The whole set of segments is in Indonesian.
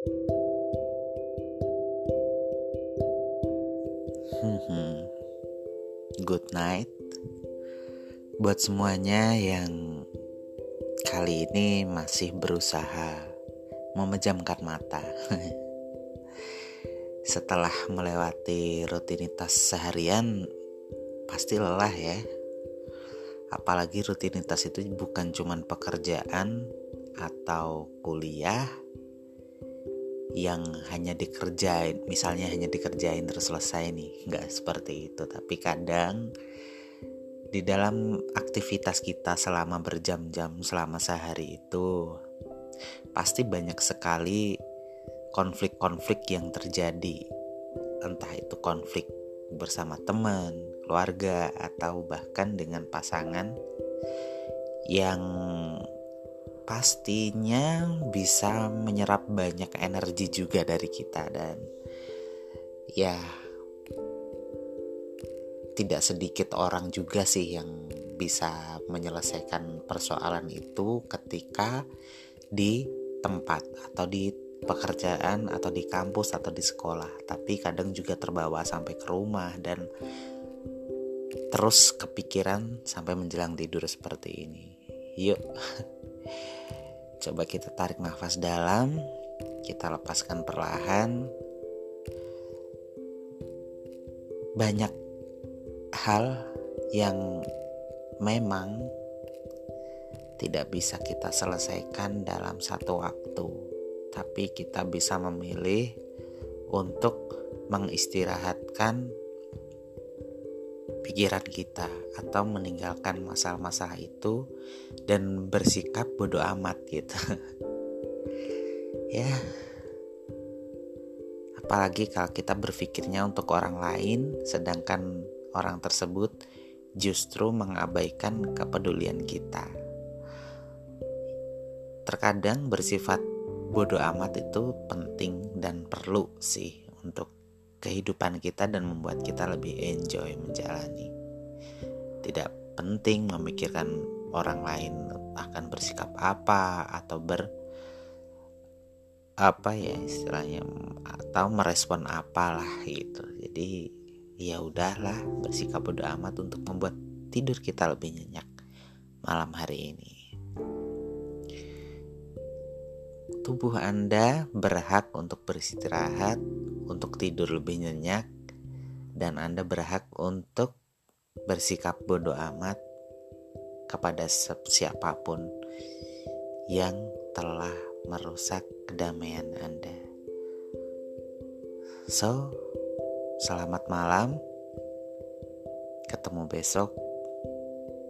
Hmm, good night buat semuanya yang kali ini masih berusaha memejamkan mata. Setelah melewati rutinitas seharian, pasti lelah ya. Apalagi rutinitas itu bukan cuma pekerjaan atau kuliah yang hanya dikerjain misalnya hanya dikerjain terus selesai nih nggak seperti itu. Tapi kadang di dalam aktivitas kita selama berjam-jam selama sehari itu pasti banyak sekali konflik-konflik yang terjadi. Entah itu konflik bersama teman, keluarga atau bahkan dengan pasangan yang pastinya bisa menyerap banyak energi juga dari kita dan ya tidak sedikit orang juga sih yang bisa menyelesaikan persoalan itu ketika di tempat atau di pekerjaan atau di kampus atau di sekolah. Tapi kadang juga terbawa sampai ke rumah dan terus kepikiran sampai menjelang tidur seperti ini. Yuk Coba kita tarik nafas dalam, kita lepaskan perlahan. Banyak hal yang memang tidak bisa kita selesaikan dalam satu waktu, tapi kita bisa memilih untuk mengistirahatkan pikiran kita atau meninggalkan masalah-masalah itu dan bersikap bodoh amat gitu. ya. Apalagi kalau kita berpikirnya untuk orang lain sedangkan orang tersebut justru mengabaikan kepedulian kita. Terkadang bersifat bodoh amat itu penting dan perlu sih untuk kehidupan kita dan membuat kita lebih enjoy menjalani. Tidak penting memikirkan orang lain akan bersikap apa atau ber apa ya istilahnya atau merespon apalah gitu. Jadi ya udahlah bersikap bodoh amat untuk membuat tidur kita lebih nyenyak malam hari ini. Tubuh Anda berhak untuk beristirahat untuk tidur lebih nyenyak dan Anda berhak untuk bersikap bodoh amat kepada siapa pun yang telah merusak kedamaian Anda. So, selamat malam. Ketemu besok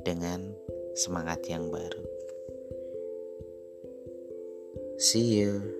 dengan semangat yang baru. See you.